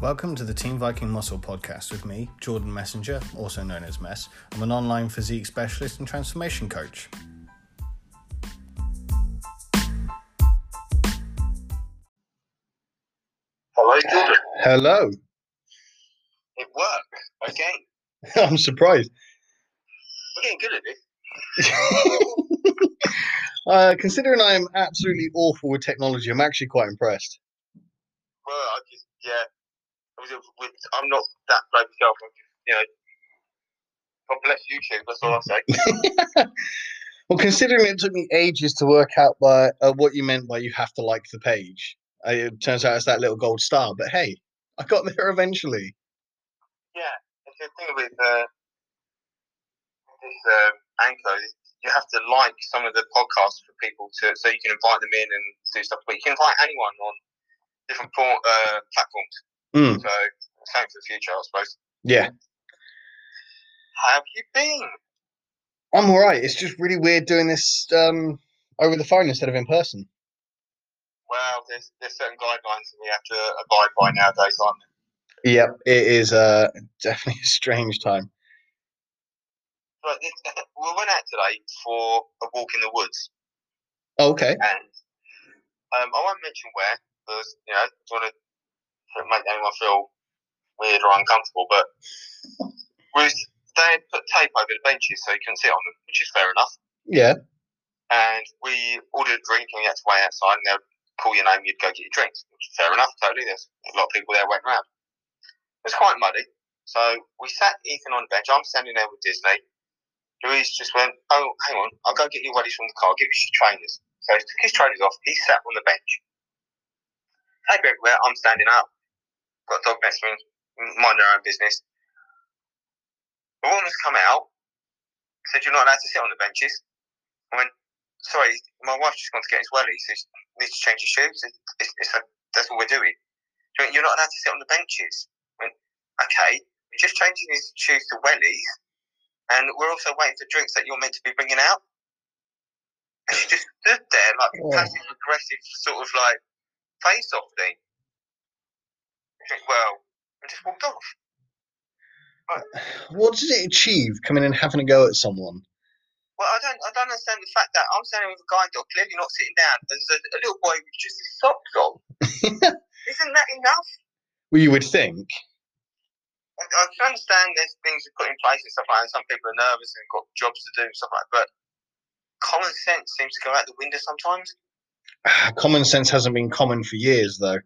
Welcome to the Team Viking Muscle podcast with me, Jordan Messenger, also known as Mess. I'm an online physique specialist and transformation coach. Hello, Jordan. Hello. It worked again. I'm surprised. We're getting good at this. uh, considering I am absolutely awful with technology, I'm actually quite impressed. Well, I just yeah. With, I'm not that myself. I'm you know. God bless YouTube. That's all I say. well, considering it took me ages to work out by uh, what you meant by you have to like the page, uh, it turns out it's that little gold star. But hey, I got there eventually. yeah, it's the thing with uh, this uh, anchor. is You have to like some of the podcasts for people to, so you can invite them in and do stuff. But you can invite anyone on different uh, platforms. Mm, So same for the future, I suppose. yeah, How have you been? I'm all right. It's just really weird doing this um, over the phone instead of in person. Well, there's there's certain guidelines that we have to abide by nowadays, aren't there? Yep, it is uh, definitely a strange time. Right, this, we went out today for a walk in the woods, Okay. and um, I won't mention where because you know, I don't want to make anyone feel weird or uncomfortable. But was they had put tape over the benches so you couldn't sit on them, which is fair enough. Yeah. And we ordered a drink and we had to wait outside, and they'd call your name, you'd go get your drinks, which is fair enough. Totally, there's a lot of people there waiting around. It was quite muddy, so we sat Ethan on the bench. I'm standing there with Disney. Louise just went, "Oh, hang on, I'll go get your wellies from the car. Give you your trainers." So he took his trainers off. He sat on the bench. Tape everywhere. I'm standing up. Got a dog next to me, mind their own business. The woman's come out. Said you're not allowed to sit on the benches. I went, sorry, my wife's just gone to get his wellies. He needs to change his shoes. It's, it's, that's what we're doing. She went, you're not allowed to sit on the benches. I went, okay, we're just changing his shoes to wellies, and we're also waiting for drinks that you're meant to be bringing out. And she just stood there like Oh. passive aggressive sort of like face off thing. Think, well, and just walked off. What did it achieve coming and having a go at someone? Well, I don't, I don't understand the fact that I'm standing with a guide dog, clearly not sitting down. There's a, a little boy with just his socks on. Isn't that enough? Well, you would think. I, I can understand there's things to put in place and stuff like that. Some people are nervous and got jobs to do and stuff like that. But common sense seems to go out the window sometimes. Common sense hasn't been common for years, though.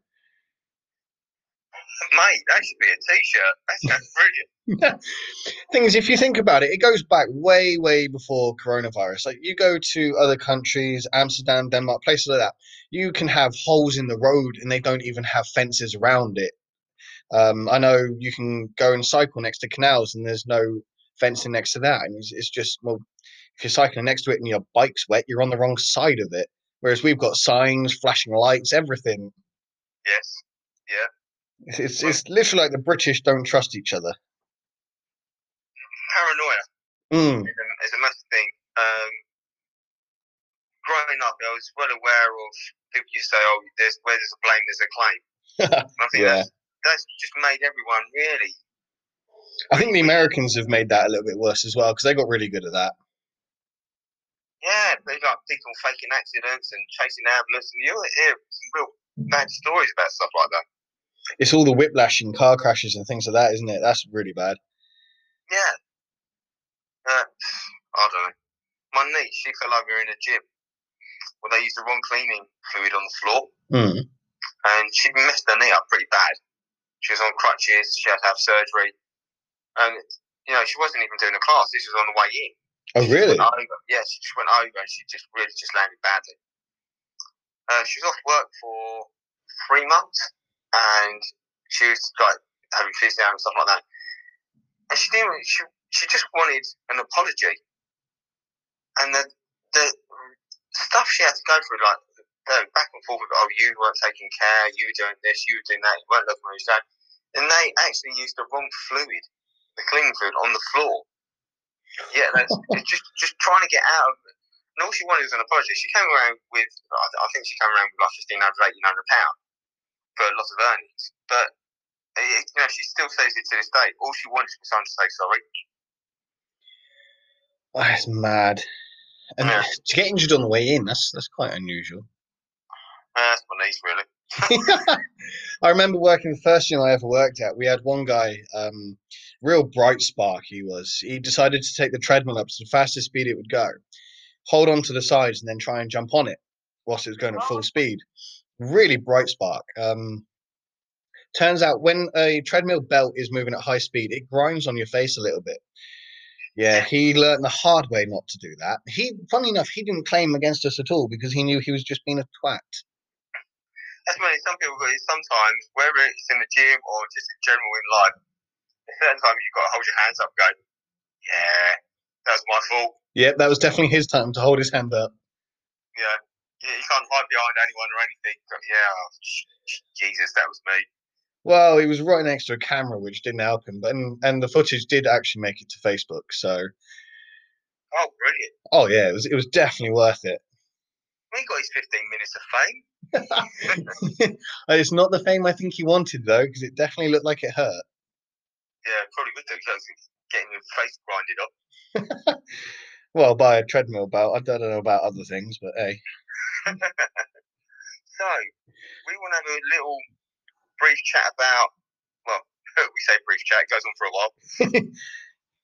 Mate, that should be a t-shirt. That sounds brilliant. Thing is, if you think about it, it goes back way, way before coronavirus. Like you go to other countries, Amsterdam, Denmark, places like that, you can have holes in the road and they don't even have fences around it. Um, I know you can go and cycle next to canals and there's no fencing next to that, and it's, it's just well, if you're cycling next to it and your bike's wet, you're on the wrong side of it. Whereas we've got signs, flashing lights, everything. Yes. It's, it's, it's literally like the British don't trust each other. Paranoia Mm, is a, is a massive thing. Um, growing up, I was well aware of people used to say, oh, there's, where there's a blame, there's a claim. I think Yeah. that's, that's just made everyone really I think the Americans have made that a little bit worse as well because they got really good at that. Yeah, they got people faking accidents and chasing ambulance, and you hear some real bad stories about stuff like that. It's all the whiplash and car crashes and things like that, isn't it? That's really bad. Yeah. Uh, I don't know. My niece, she fell over in a gym where they used the wrong cleaning fluid on the floor, Mm. and she messed her knee up pretty bad. She was on crutches, she had to have surgery, and you know she wasn't even doing a class. This was on the way in. Oh, really? Went over. Yeah, she just went over and she just really just landed badly. Uh, she was off work for three months and she was like having physio and stuff like that. And she didn't. She she just wanted an apology. And the the stuff she had to go through, like the back and forth with, oh, you weren't taking care, you were doing this, you were doing that, you weren't where you stand. And they actually used the wrong fluid, the cleaning fluid, on the floor. Yeah, that's just just trying to get out of it. And all she wanted was an apology. She came around with, I think she came around with like fifteen hundred, eighteen hundred pounds for a lot of earnings. But it, you know, she still says it to this day. All she wants is someone to say sorry. That's mad. And Yeah. to get injured on the way in, that's that's quite unusual. Uh, that's my niece, really. I remember working the first gym I ever worked at. We had one guy, um, real bright spark. He was. He decided to take the treadmill up to the fastest speed it would go, hold on to the sides, and then try and jump on it whilst it was going at full speed. Really bright spark. Um, turns out when a treadmill belt is moving at high speed, it grinds on your face a little bit. Yeah, he learned the hard way not to do that. He, funny enough, he didn't claim against us at all because he knew he was just being a twat. That's when some people. Sometimes, whether it's in the gym or just in general in life, at certain time you've got to hold your hands up, and go, yeah, that was my fault. Yep, that was definitely his time to hold his hand up. Yeah, you, you can't hide behind anyone or anything. Go, yeah, oh, Jesus, that was me. Well, he was right next to a camera, which didn't help him. But and, and the footage did actually make it to Facebook. So, Oh, brilliant. oh yeah, it was it was definitely worth it. He got his 15 minutes of fame. it's not the fame I think he wanted though, because it definitely looked like it hurt. Yeah, probably would do. Because getting your face grinded up. Well, by a treadmill belt. I don't know about other things, but hey, So, we want to have a little brief chat about, well, we say brief chat, it goes on for a while.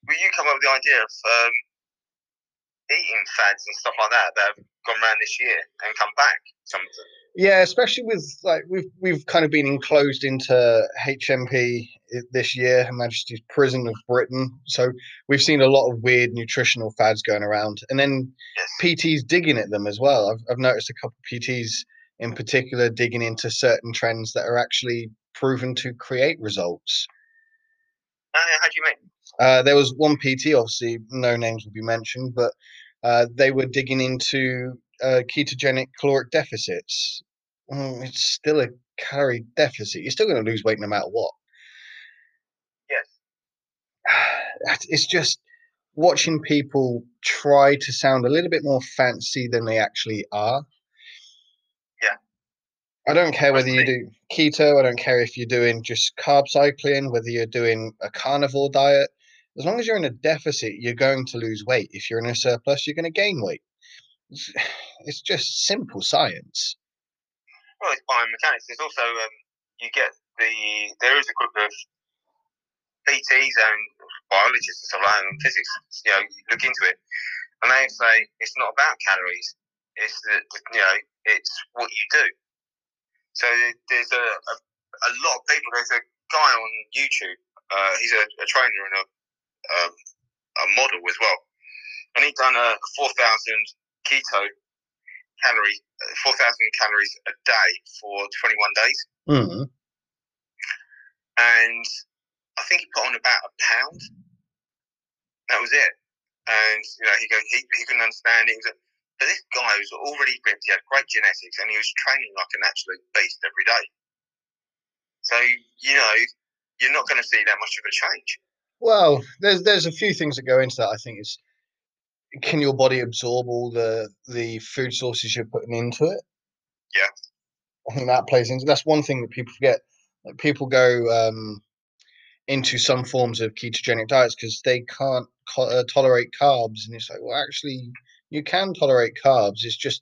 Will you come up with the idea of um, eating fads and stuff like that that have gone around this year and come back? Some of them. Yeah, especially with like we've we've kind of been enclosed into HMP this year, Her Majesty's Prison of Britain. So we've seen a lot of weird nutritional fads going around, and then PTs digging at them as well. I've, I've noticed a couple of PTs in particular digging into certain trends that are actually proven to create results. Uh, how do you mean? Uh, there was one PT, obviously, no names will be mentioned, but uh, they were digging into uh, ketogenic caloric deficits. Mm, it's still a calorie deficit. You're still going to lose weight no matter what. Yes. It's just watching people try to sound a little bit more fancy than they actually are. Yeah. I don't care whether you do keto, I don't care if you're doing just carb cycling, whether you're doing a carnivore diet. As long as you're in a deficit, you're going to lose weight. If you're in a surplus, you're going to gain weight. It's, just simple science. Well, it's biomechanics. There's also, um, you get the, there is a group of PTs and biologists and stuff like that, and physics, you know, you look into it, and they say it's not about calories. It's you know, it's what you do. So there's a, a, a lot of people. There's a guy on YouTube. Uh, he's a, a trainer and a, um, a model as well, and he's done a 4,000 keto calorie, uh, 4,000 calories a day for 21 days, Mm. and I think he put on about a pound. That was it, and you know he goes, he, he couldn't understand it. He was a, but this guy was already ripped. He had great genetics, and he was training like an absolute beast every day. So you know, you're not going to see that much of a change. Well, there's there's a few things that go into that. I think is can your body absorb all the the food sources you're putting into it? Yeah. I think that plays into. That's one thing that people forget. Like people go um, into some forms of ketogenic diets because they can't co- uh, tolerate carbs, and it's like, well, actually, you can tolerate carbs. It's just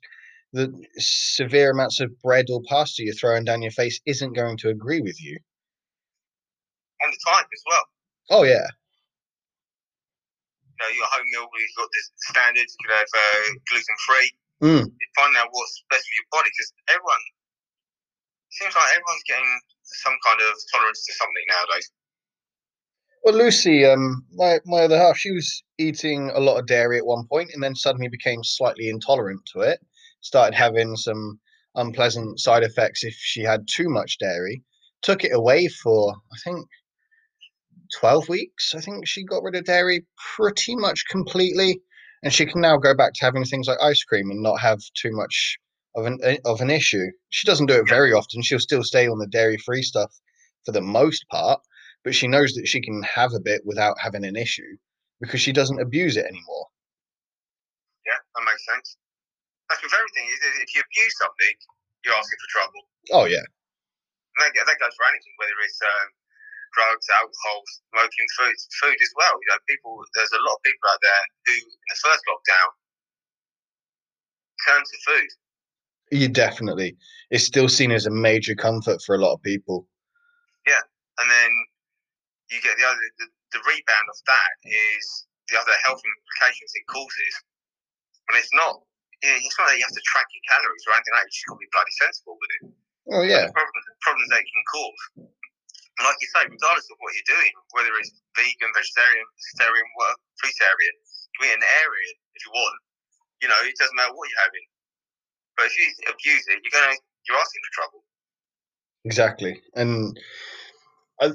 the severe amounts of bread or pasta you're throwing down your face isn't going to agree with you. And the type as well. Oh yeah, You know, your home meal, you've got the standards. You could have uh, gluten free. Mm. You find out what's best for your body because everyone seems like everyone's getting some kind of tolerance to something nowadays. Well, Lucy, um, my my other half, she was eating a lot of dairy at one point, and then suddenly became slightly intolerant to it. Started having some unpleasant side effects if she had too much dairy. Took it away for I think twelve weeks. I think she got rid of dairy pretty much completely, and she can now go back to having things like ice cream and not have too much of an eh, of an issue. She doesn't do it very often. She'll still stay on the dairy free stuff for the most part but she knows that she can have a bit without having an issue because she doesn't abuse it anymore. Yeah, that makes sense. That's with everything. is If you abuse something, you're asking for trouble. Oh yeah, And that, that goes for anything, whether it's um, drugs, alcohol, smoking, food, food as well. You know, people. There's a lot of people out there who, in the first lockdown, turned to food. You definitely. It's still seen as a major comfort for a lot of people. Yeah, and then you get the other the, the rebound of that is the other health implications it causes. And it's not you know, it's not that you have to track your calories or anything like that. You just got to be bloody sensible with it. Oh yeah. Problems, problems that it can cause. And like you say, regardless of what you're doing, whether it's vegan, vegetarian, vegetarian, well, fruitarian, you an area if you want. You know, it doesn't matter what you're having. But if you abuse it, you're gonna you're asking for trouble. Exactly, and I,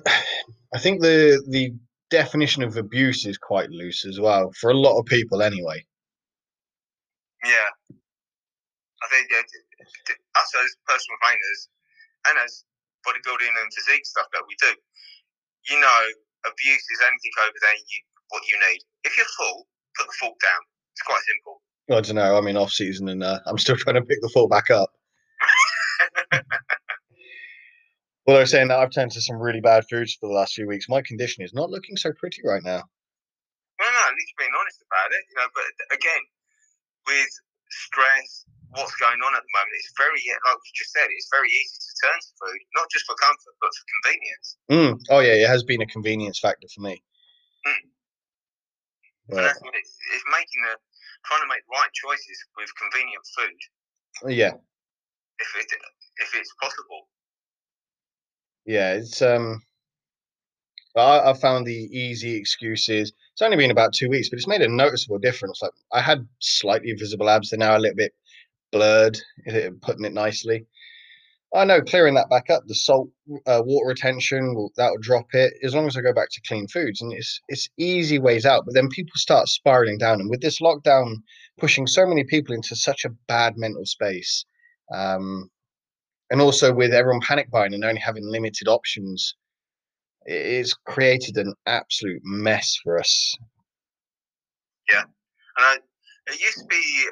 I think the the definition of abuse is quite loose as well for a lot of people, anyway. Yeah, I think yeah, us as personal trainers and as bodybuilding and physique stuff that we do, you know, abuse is anything over there you what you need. If you're full, put the fork down. It's quite simple. I don't know. I'm in off season and uh, I'm still trying to pick the fork back up. Although saying that, I've turned to some really bad foods for the last few weeks. My condition is not looking so pretty right now. No, no, at least being honest about it, you know. But again, with stress, what's going on at the moment, it's very, like we just said, it's very easy to turn to food, not just for comfort, but for convenience. Mm. Oh yeah, it has been a convenience factor for me. Mm. But, And that's what it's, it's making the trying to make right choices with convenient food, yeah, if it if it's possible. yeah, it's um. I, I found the easy excuses. It's only been about two weeks, but it's made a noticeable difference. Like I had slightly visible abs; they're now a little bit blurred. Putting it nicely. I know clearing that back up, the salt uh, water retention that will drop it as long as I go back to clean foods, and it's it's easy ways out. But then people start spiraling down, and with this lockdown pushing so many people into such a bad mental space, um, and also with everyone panic buying and only having limited options, it- it's created an absolute mess for us. Yeah, and it used to be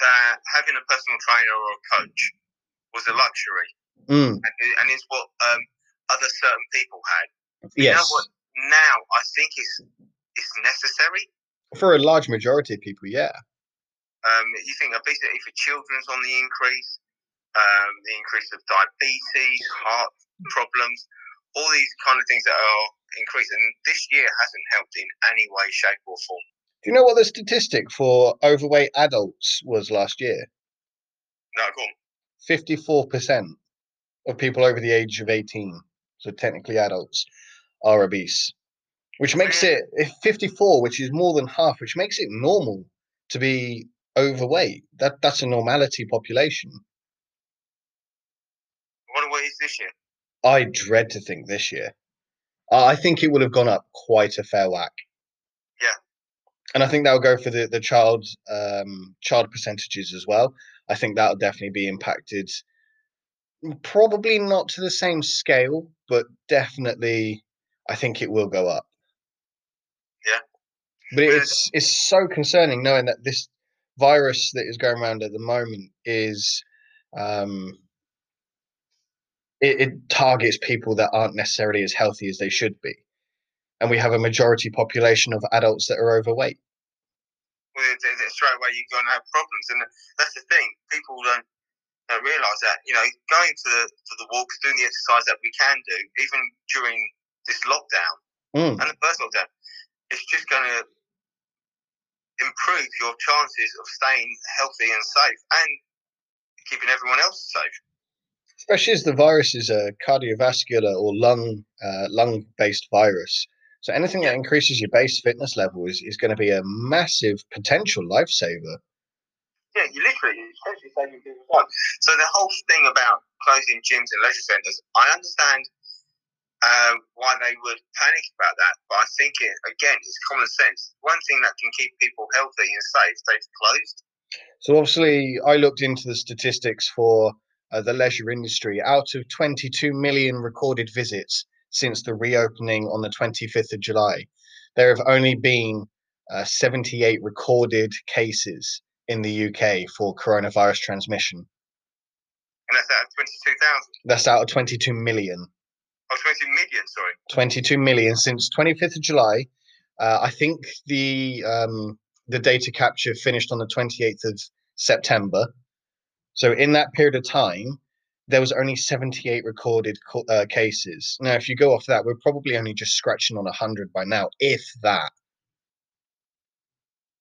that having a personal trainer or a coach was a luxury, Mm, and, and it's what um, other certain people had. You yes, know what? Now I think it's it's necessary. for a large majority of people, yeah. Um, you think obesity for children's on the increase, um, the increase of diabetes, heart problems, all these kind of things that are increasing. And this year hasn't helped in any way, shape, or form. Do you know what the statistic for overweight adults was last year? No, go on. 54% of people over the age of 18, so technically adults, are obese, which makes it if 54, which is more than half, which makes it normal to be overweight. That That's a normality population. What it is this year. I dread to think this year. I I think it would have gone up quite a fair whack. Yeah. And I think that'll go for the, the child um, child percentages as well. I think that'll definitely be impacted. Probably not to the same scale, but definitely I think it will go up. Yeah. But it's it's so concerning knowing that this virus that is going around at the moment is um, it, it targets people that aren't necessarily as healthy as they should be. And we have a majority population of adults that are overweight. Well, th- th- straight away you're going to have problems, and that's the thing. People don't don't realise that. You know, going to the to the walks, doing the exercise that we can do, even during this lockdown Mm, and the first lockdown, it's just going to improve your chances of staying healthy and safe, and keeping everyone else safe. especially as the virus is a cardiovascular or lung uh, lung based virus. So anything that increases your base fitness level is, is going to be a massive potential lifesaver. Yeah, you literally you're essentially saving people's lives. So the whole thing about closing gyms and leisure centres, I understand uh, why they would panic about that, but I think it again it's common sense. One thing that can keep people healthy and safe, they've closed. So obviously, I looked into the statistics for uh, the leisure industry. Out of 22 million recorded visits since the reopening on the 25th of July, there have only been uh, 78 recorded cases in the UK for coronavirus transmission. And that's out of twenty two thousand. That's out of 22 million. Oh, 20 million, sorry. 22 million since 25th of July. Uh, I think the um, the data capture finished on the 28th of September. So in that period of time, there was only 78 recorded uh, cases. Now, if you go off that, we're probably only just scratching on 100 by now, if that.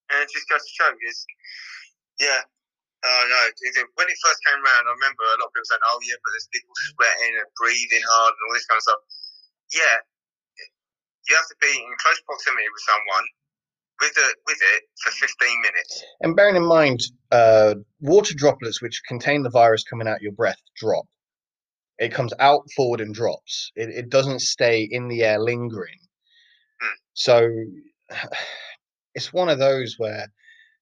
And it just goes to show is, yeah, Oh no! When it first came around, I remember a lot of people saying, "Oh yeah, but there's people sweating and breathing hard and all this kind of stuff." Yeah, you have to be in close proximity with someone with it with it for 15 minutes. And bearing in mind, uh, water droplets which contain the virus coming out your breath drop. It comes out forward and drops. It, it doesn't stay in the air lingering. Hmm. So it's one of those where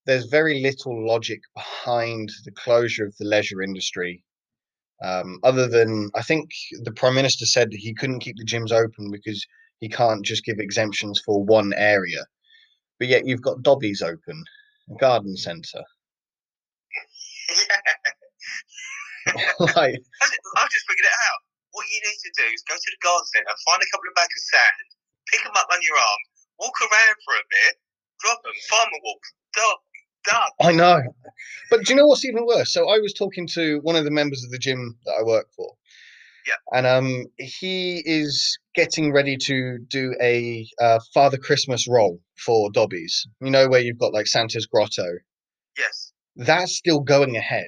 there's very little logic behind the closure of the leisure industry. Um, other than I think the prime minister said he couldn't keep the gyms open because he can't just give exemptions for one area. But yet you've got Dobbies open, garden centre. like, I've just figured it out. What you need to do is go to the garden centre, find a couple of bags of sand, pick them up on your arm, walk around for a bit, drop them, farmer walk, stop, done. I know. But do you know what's even worse? So I was talking to one of the members of the gym that I work for. Yeah. And um, he is getting ready to do a uh, Father Christmas role for Dobbies. You know where you've got like Santa's Grotto. Yes. That's still going ahead.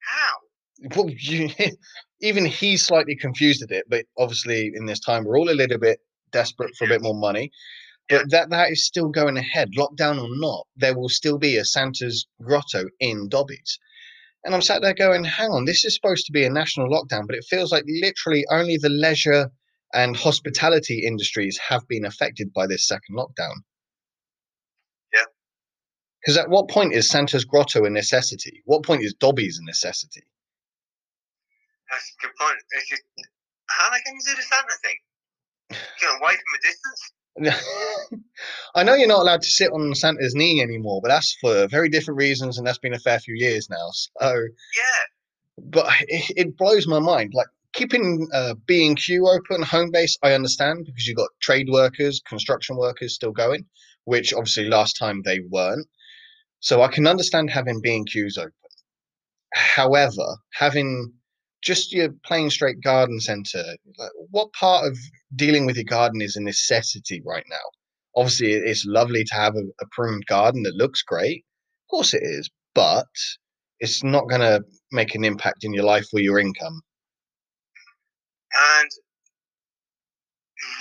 How? Well, you, even he's slightly confused at it, but obviously in this time we're all a little bit desperate for a bit more money. But that that is still going ahead, lockdown or not. There will still be a Santa's grotto in Dobbies. And I'm sat there going, hang on, this is supposed to be a national lockdown, but it feels like literally only the leisure and hospitality industries have been affected by this second lockdown. Yeah. Because at what point is Santa's grotto a necessity? What point is Dobbies a necessity? That's a good point. Just, how are they going to do the Santa thing? Get away from a distance? I know you're not allowed to sit on Santa's knee anymore, but that's for very different reasons, and that's been a fair few years now. So yeah, but it, it blows my mind. Like keeping uh, B and Q open, Homebase, I understand because you've got trade workers, construction workers still going, which obviously last time they weren't. So I can understand having B and Qs open. However, having just your plain straight garden center. Like, what part of dealing with your garden is a necessity right now? Obviously, it's lovely to have a, a pruned garden that looks great. Of course, it is, but it's not going to make an impact in your life or your income. And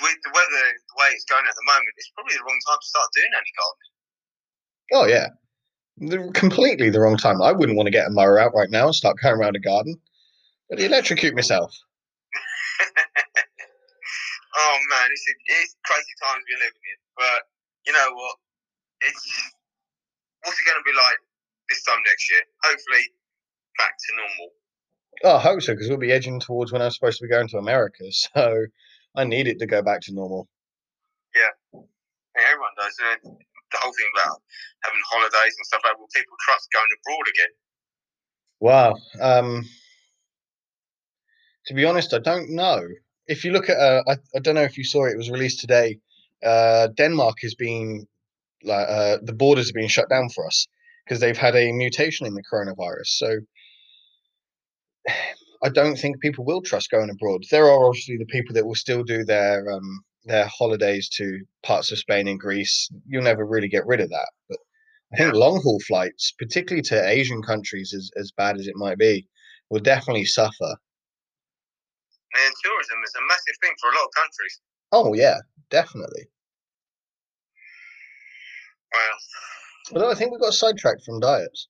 with the weather the way it's going at the moment, it's probably the wrong time to start doing any gardening. Oh yeah, the, completely the wrong time. I wouldn't want to get a mower out right now and start going around a garden. I'd electrocute myself. oh man, it's, it's crazy times we're living in. But you know what? It's what's it going to be like this time next year? Hopefully, back to normal. Oh, I hope so, because we'll be edging towards when I'm supposed to be going to America. So I need it to go back to normal. Yeah, hey, everyone does. And the whole thing about having holidays and stuff like, will people trust going abroad again? Wow. Um, to be honest, I don't know. If you look at, uh, I, I don't know if you saw it, it was released today. Uh, Denmark has been, like, uh, the borders have been shut down for us because they've had a mutation in the coronavirus. So I don't think people will trust going abroad. There are obviously the people that will still do their um, their holidays to parts of Spain and Greece. You'll never really get rid of that. But I think long haul flights, particularly to Asian countries, as, as bad as it might be, will definitely suffer and tourism is a massive thing for a lot of countries. Oh yeah, definitely. Well, although I think we got sidetracked from diets.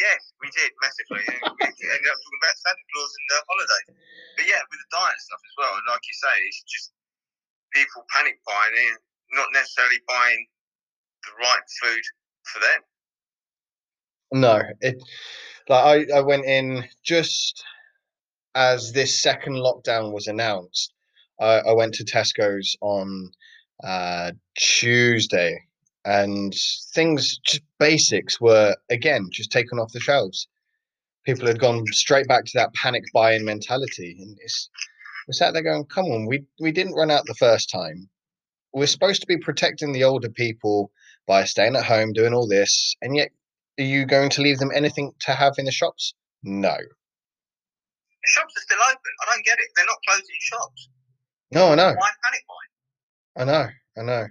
Yes, we did massively. we ended up talking about Santa Claus and uh, holidays. But yeah, with the diet stuff as well. Like you say, it's just people panic buying and not necessarily buying the right food for them. No, it. Like I, I went in just as this second lockdown was announced, I, I went to Tesco's on uh, Tuesday, and things just basics were again just taken off the shelves. People had gone straight back to that panic buying mentality, and it's We're sat there going, come on, we we didn't run out the first time. We're supposed to be protecting the older people by staying at home, doing all this, and yet are you going to leave them anything to have in the shops? No. The shops are still open. I don't get it. They're not closing shops. No, I know. Why panic buy? I know. I know.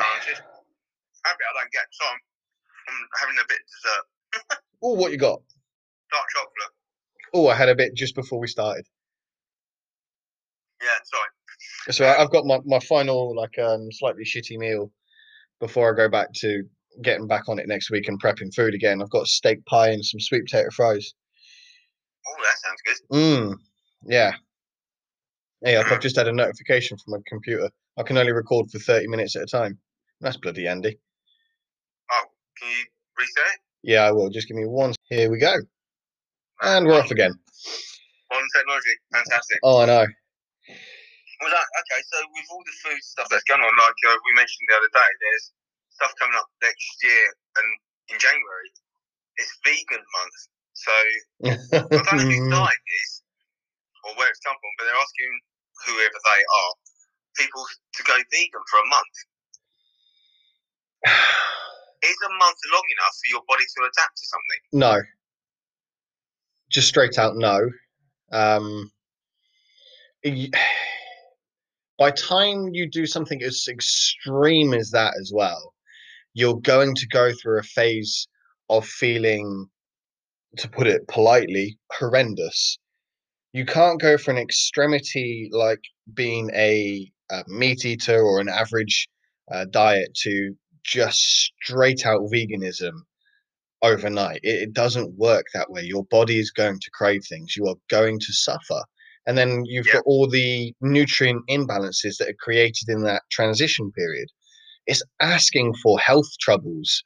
I'm just happy I don't get. So I'm, I'm having a bit of dessert. Oh, what you got? Dark chocolate. Oh, I had a bit just before we started. Yeah, sorry. So I've got my, my final like um slightly shitty meal before I go back to getting back on it next week and prepping food again. I've got steak pie and some sweet potato fries. Oh, that sounds good. Mmm. Yeah. Hey, I've just had a notification from my computer. I can only record for 30 minutes at a time. That's bloody handy. Oh, can you reset it? Yeah, I will. Just give me one. Here we go. And we're off again. Modern technology, fantastic. Oh, I know. Well, okay, so with all the food stuff that's going on, like uh, we mentioned the other day, there's stuff coming up next year and in January. It's vegan month. So I don't know who started this or where it's come from, but they're asking whoever they are, people to go vegan for a month. Is a month long enough for your body to adapt to something? no. Just straight out no. Um, by time you do something as extreme as that as well, you're going to go through a phase of feeling, to put it politely, horrendous. You can't go for an extremity like being a, a meat eater or an average uh, diet to just straight out veganism overnight. It, it doesn't work that way. Your body is going to crave things. You are going to suffer. And then you've Yeah. got all the nutrient imbalances that are created in that transition period. It's asking for health troubles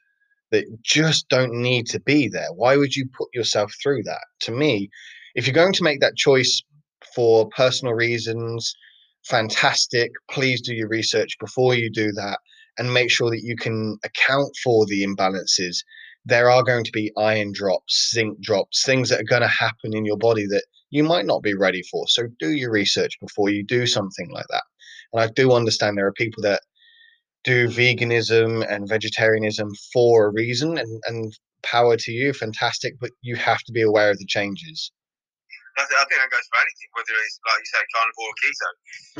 that just don't need to be there. Why would you put yourself through that? To me, if you're going to make that choice for personal reasons, fantastic. Please do your research before you do that and make sure that you can account for the imbalances. There are going to be iron drops, zinc drops, things that are going to happen in your body that you might not be ready for. So do your research before you do something like that. And I do understand there are people that do veganism and vegetarianism for a reason and, and power to you, fantastic, but you have to be aware of the changes. I, think that goes for anything, whether it's like you say, carnivore or keto.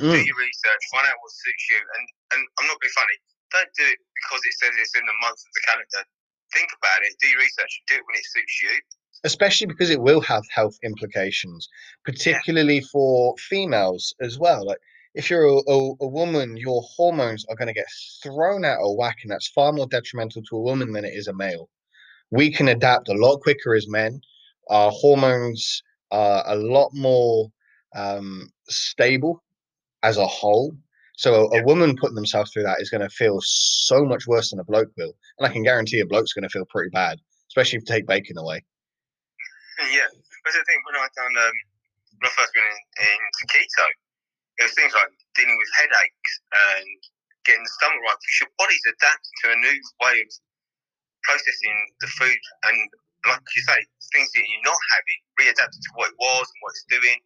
Do Mm, your research, find out what suits you, and and I'm not being funny. Don't do it because it says it's in the month of the calendar. Think about it. Do your research. Do it when it suits you. especially because it will have health implications, particularly for females as well. Like if you're a, a, a woman, your hormones are going to get thrown out of whack, and that's far more detrimental to a woman than it is a male. We can adapt a lot quicker as men. Our hormones are a lot more um, stable as a whole. So a, a woman putting themselves through that is going to feel so much worse than a bloke will, and I can guarantee a bloke's going to feel pretty bad, especially if you take bacon away. Yeah, that's the thing. When I done um, when I first went in, into keto, it was things like dealing with headaches and getting the stomach right because your body's adapting to a new way of processing the food and like you say, things that you're not having, readapting to what it was and what it's doing.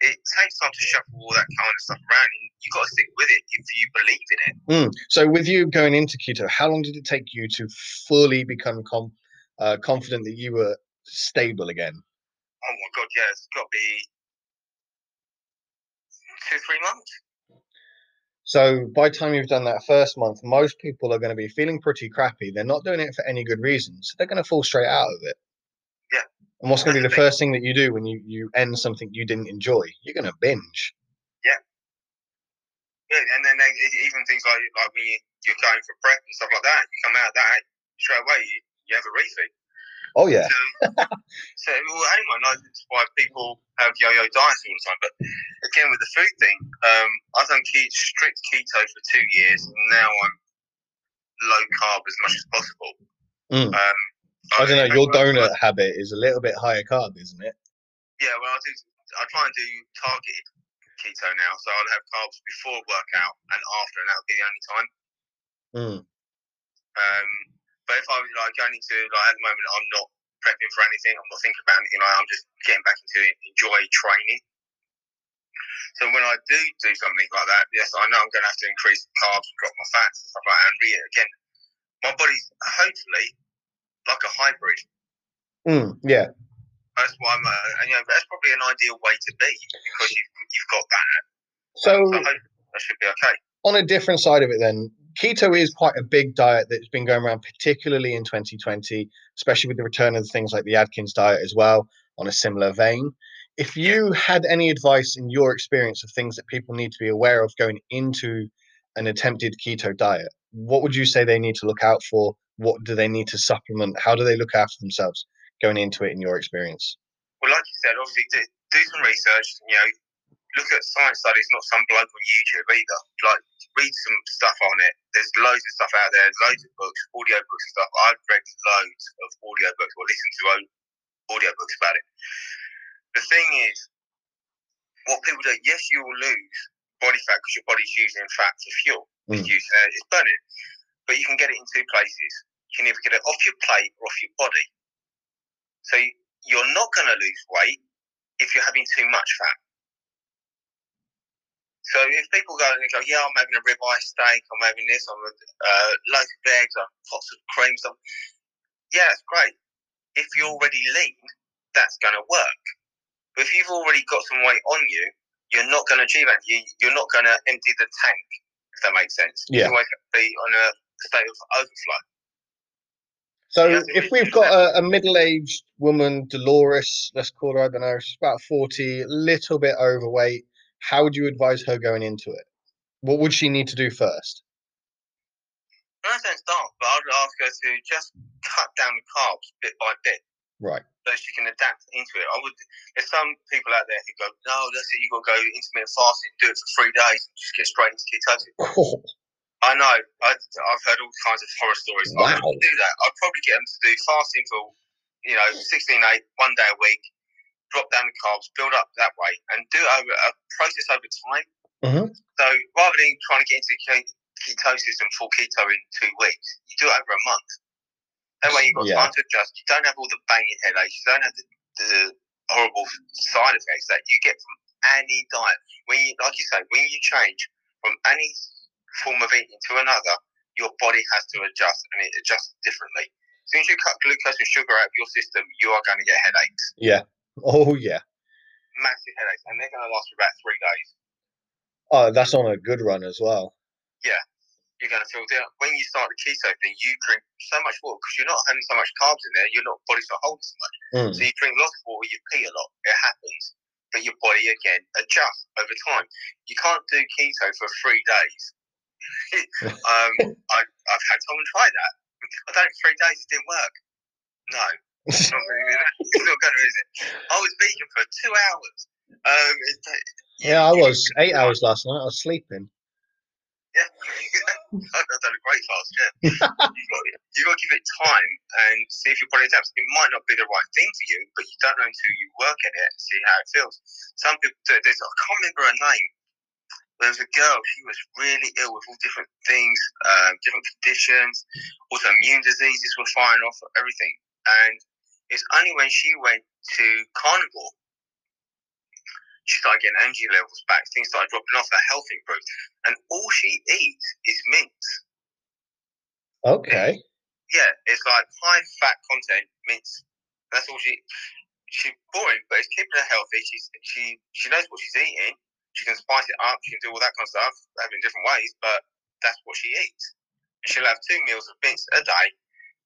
It takes time to shuffle all that kind of stuff around, and you've got to stick with it if you believe in it. Mm. So, with you going into keto, how long did it take you to fully become com- uh, confident that you were stable again? Oh my god, yeah, it's got to be two, three months. So, by the time you've done that first month, most people are going to be feeling pretty crappy. They're not doing it for any good reasons. They're going to fall straight out of it. Yeah. And what's going to be the That's the thing. first thing that you do when you, you end something you didn't enjoy? You're going to binge. Yeah, Yeah. and then they, even things like like when you, you're going for prep and stuff like that, you come out of that straight away, you, you have a refeed. Oh, yeah. So, so well, anyone knows it's why people have yo-yo diets all the time. But again, with the food thing, um, I've done ke- strict keto for two years, and now I'm low carb as much as possible. Mm. Um, I don't know. Your fact, when I- donut habit is a little bit higher carb, isn't it? Yeah, well, I do. I try and do targeted keto now, so I'll have carbs before workout and after, and that'll be the only time. Mm. Um, but if I was like going into like at the moment, I'm not prepping for anything. I'm not thinking about anything. Like I'm just getting back into enjoy training. So when I do do something like that, yes, I know I'm going to have to increase the carbs and drop my fats and stuff like that. And re- again, my body's hopefully like a hybrid. Mm, yeah. That's why I'm, uh, and, you know, that's probably an ideal way to be because you've, you've got that. So So I hope that should be okay. on a different side of it then keto is quite a big diet that's been going around particularly in 2020 especially with the return of things like the atkins diet as well on a similar vein. If you had any advice in your experience of things that people need to be aware of going into an attempted keto diet what would you say they need to look out for? What do they need to supplement? How do they look after themselves going into it in your experience? Well, like you said, obviously do, do some research. You know, look at science studies, not some bloke on YouTube either. Like read some stuff on it. There's loads of stuff out there. Loads of books, audio books and stuff. I've read loads of audio books or listened to audio books about it. The thing is, what people do, yes, you will lose body fat because your body's using fat for fuel. It's Mm. using it, it's burning. But you can get it in two places. You can either get it off your plate or off your body. So you're not going to lose weight if you're having too much fat. So if people go and they go, yeah, I'm having a ribeye steak, I'm having this, I'm uh, loads of eggs, I'm pots of cream, stuff. Yeah, it's great. If you're already lean, that's going to work. But if you've already got some weight on you, you're not going to achieve that. You, you're not going to empty the tank, if that makes sense. Yeah. You always have to be on a state of overflow. So Yeah, I think if we we've got a, a middle-aged woman, Dolores, let's call her, I don't know, she's about 40, a little bit overweight, how would you advise her going into it? What would she need to do first? I don't start, but I'd ask her to just cut down the carbs bit by bit. Right. so she can adapt into it. I would. There's some people out there who go, no, that's it. You've got to go intermittent fasting, do it for three days, and just get straight into ketosis. I know. I, I've heard all kinds of horror stories. I Wow. wouldn't do that. I'd probably get them to do fasting for, you know, 16, 8, one day a week, drop down the carbs, build up that way, and do it over a process over time. Mhm. So rather than trying to get into ketosis and full keto in two weeks, you do it over a month. That way you've got Yeah. time to adjust. You don't have all the banging headaches. You don't have the, the horrible side effects that you get from any diet. When you, like you say, when you change from any form of eating to another, your body has to adjust, and it adjusts differently. As soon as you cut glucose and sugar out of your system, you are going to get headaches, Yeah. Oh, yeah. massive headaches, and they're going to last for about three days. Oh, that's on a good run as well. Yeah, you're going to feel down. When you start the keto thing, you drink so much water because you're not having so much carbs in there. Your not body's not holding so much. Mm. So you drink lots of water, you pee a lot. It happens, but your body again adjusts over time. You can't do keto for three days. um, I, I've had someone try that. I done it for three days. It didn't work. No, not, really, it's not going to, is it? I was vegan for two hours. Um, it, yeah, I was eight hours last night. I was sleeping. Yeah, I've done a great fast. Yeah, you've got you got to give it time and see if your body adapts. It might not be the right thing for you, but you don't know until you work at it and see how it feels. Some people do. There's I can't remember her name. There was a girl. She was really ill with all different things, um, different conditions. Also, immune diseases were firing off everything. And it's only when she went to carnivore she started getting energy levels back. Things started dropping off. Her health improved, and all she eats is mince. Okay. Yeah, it's like high fat content mince. That's all she. She's boring, but it's keeping her healthy. She's she she knows what she's eating. She can spice it up. She can do all that kind of stuff, in different ways. But that's what she eats. She'll have two meals of mince a day.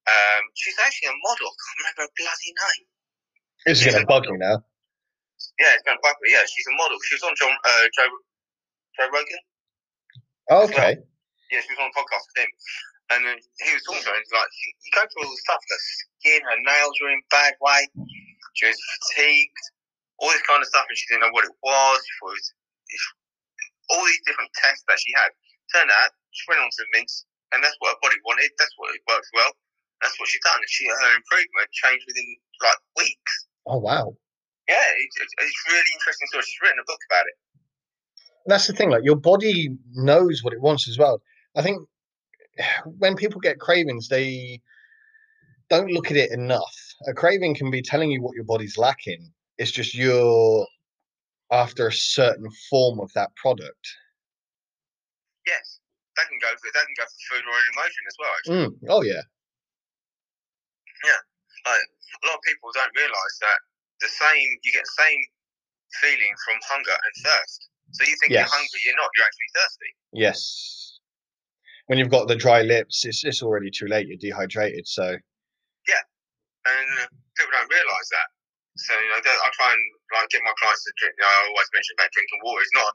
Um, she's actually a model. I can't remember her bloody name. This is going to bug you now. Yeah, it's going to bug me. Yeah, she's a model. She was on John uh, Joe Joe Rogan. Okay. yeah, she was on a podcast with him, and then he was talking to her. And he's like, you, go through all the stuff. Her skin, her nails were in bad way. She was fatigued, all this kind of stuff, and she didn't know what it was. She thought it was all these different tests that she had. Turned out she went on to mince, and that's what her body wanted. That's what it worked well. That's what she's done, and she her improvement changed within like weeks. Oh, wow. Yeah, it's, it's, it's really interesting story. She's written a book about it. That's the thing. Like, your body knows what it wants as well. I think when people get cravings, they don't look at it enough. A craving can be telling you what your body's lacking. It's just you're after a certain form of that product. Yes, that can go for that can go for food or an emotion as well. Actually. Mm. Oh yeah. Yeah, like a lot of people don't realise that the same you get the same feeling from hunger and thirst. So you think Yes. you're hungry, you're not. You're actually thirsty. Yes. When you've got the dry lips, it's it's already too late. You're dehydrated. So Yeah, and people don't realise that. So you know, I try and like get my clients to drink. You know, I always mention about drinking water. It's not,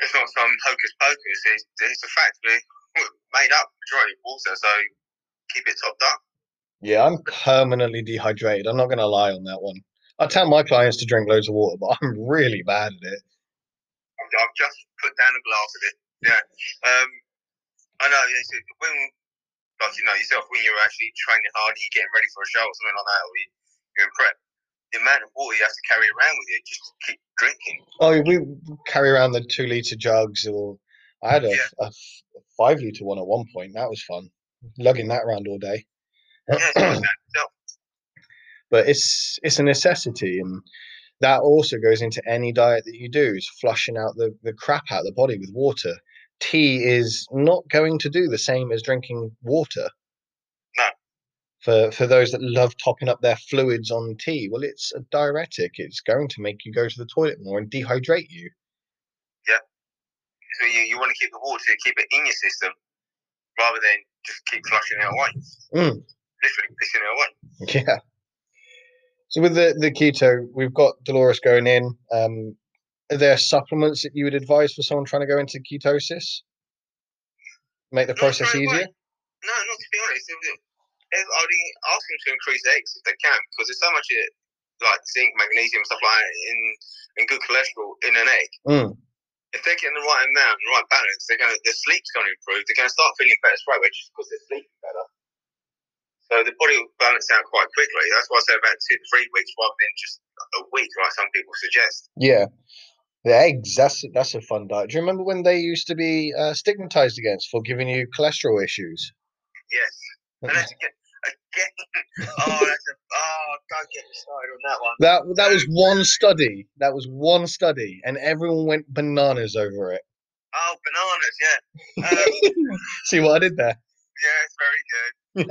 it's not some hocus pocus. It's, it's a fact. We made up majority of water, so keep it topped up. Yeah, I'm permanently dehydrated. I'm not going to lie on that one. I tell my clients to drink loads of water, but I'm really bad at it. I've, just put down a glass of it. Yeah. Um, I know. It's, when, like you know yourself, when you're actually training hard, you're getting ready for a show or something like that, or you, you're in prep, the amount of water you have to carry around with you just to keep drinking. Oh, we carry around the two liter jugs, or I had a, Yeah. a five liter one at one point. That was fun, lugging that around all day. Yeah, it's like that. So, but it's it's a necessity, and that also goes into any diet that you do. Is flushing out the the crap out of the body with water. Tea is not going to do the same as drinking water. No. For for those that love topping up their fluids on tea, well, it's a diuretic. It's going to make you go to the toilet more and dehydrate you. Yeah. So you, you want to keep the water, keep it in your system, rather than just keep flushing it away. Mm. Literally pissing it away. Yeah. So with the the keto, we've got Dolores going in. Um, are there supplements that you would advise for someone trying to go into ketosis? Make the Not process easier. No, not to be honest. If, if, if I would ask them to increase eggs if they can, because there's so much like zinc, magnesium, stuff like that in in good cholesterol in an egg. Mm. If they're getting the right amount, the right balance, they're gonna their sleep's gonna improve. They're gonna start feeling better straight away just because they're sleeping better. So the body will balance out quite quickly. That's why I said about two three weeks rather than just a week, like some people suggest. Yeah. The eggs, that's that's a fun diet. Do you remember when they used to be uh, stigmatized against for giving you cholesterol issues? Yes. And that's again, again oh, that's a, oh, don't get me started on that one. That that was one study. That was one study, and everyone went bananas over it. Oh, bananas, yeah. Um, See what I did there? yeah, it's very good. That's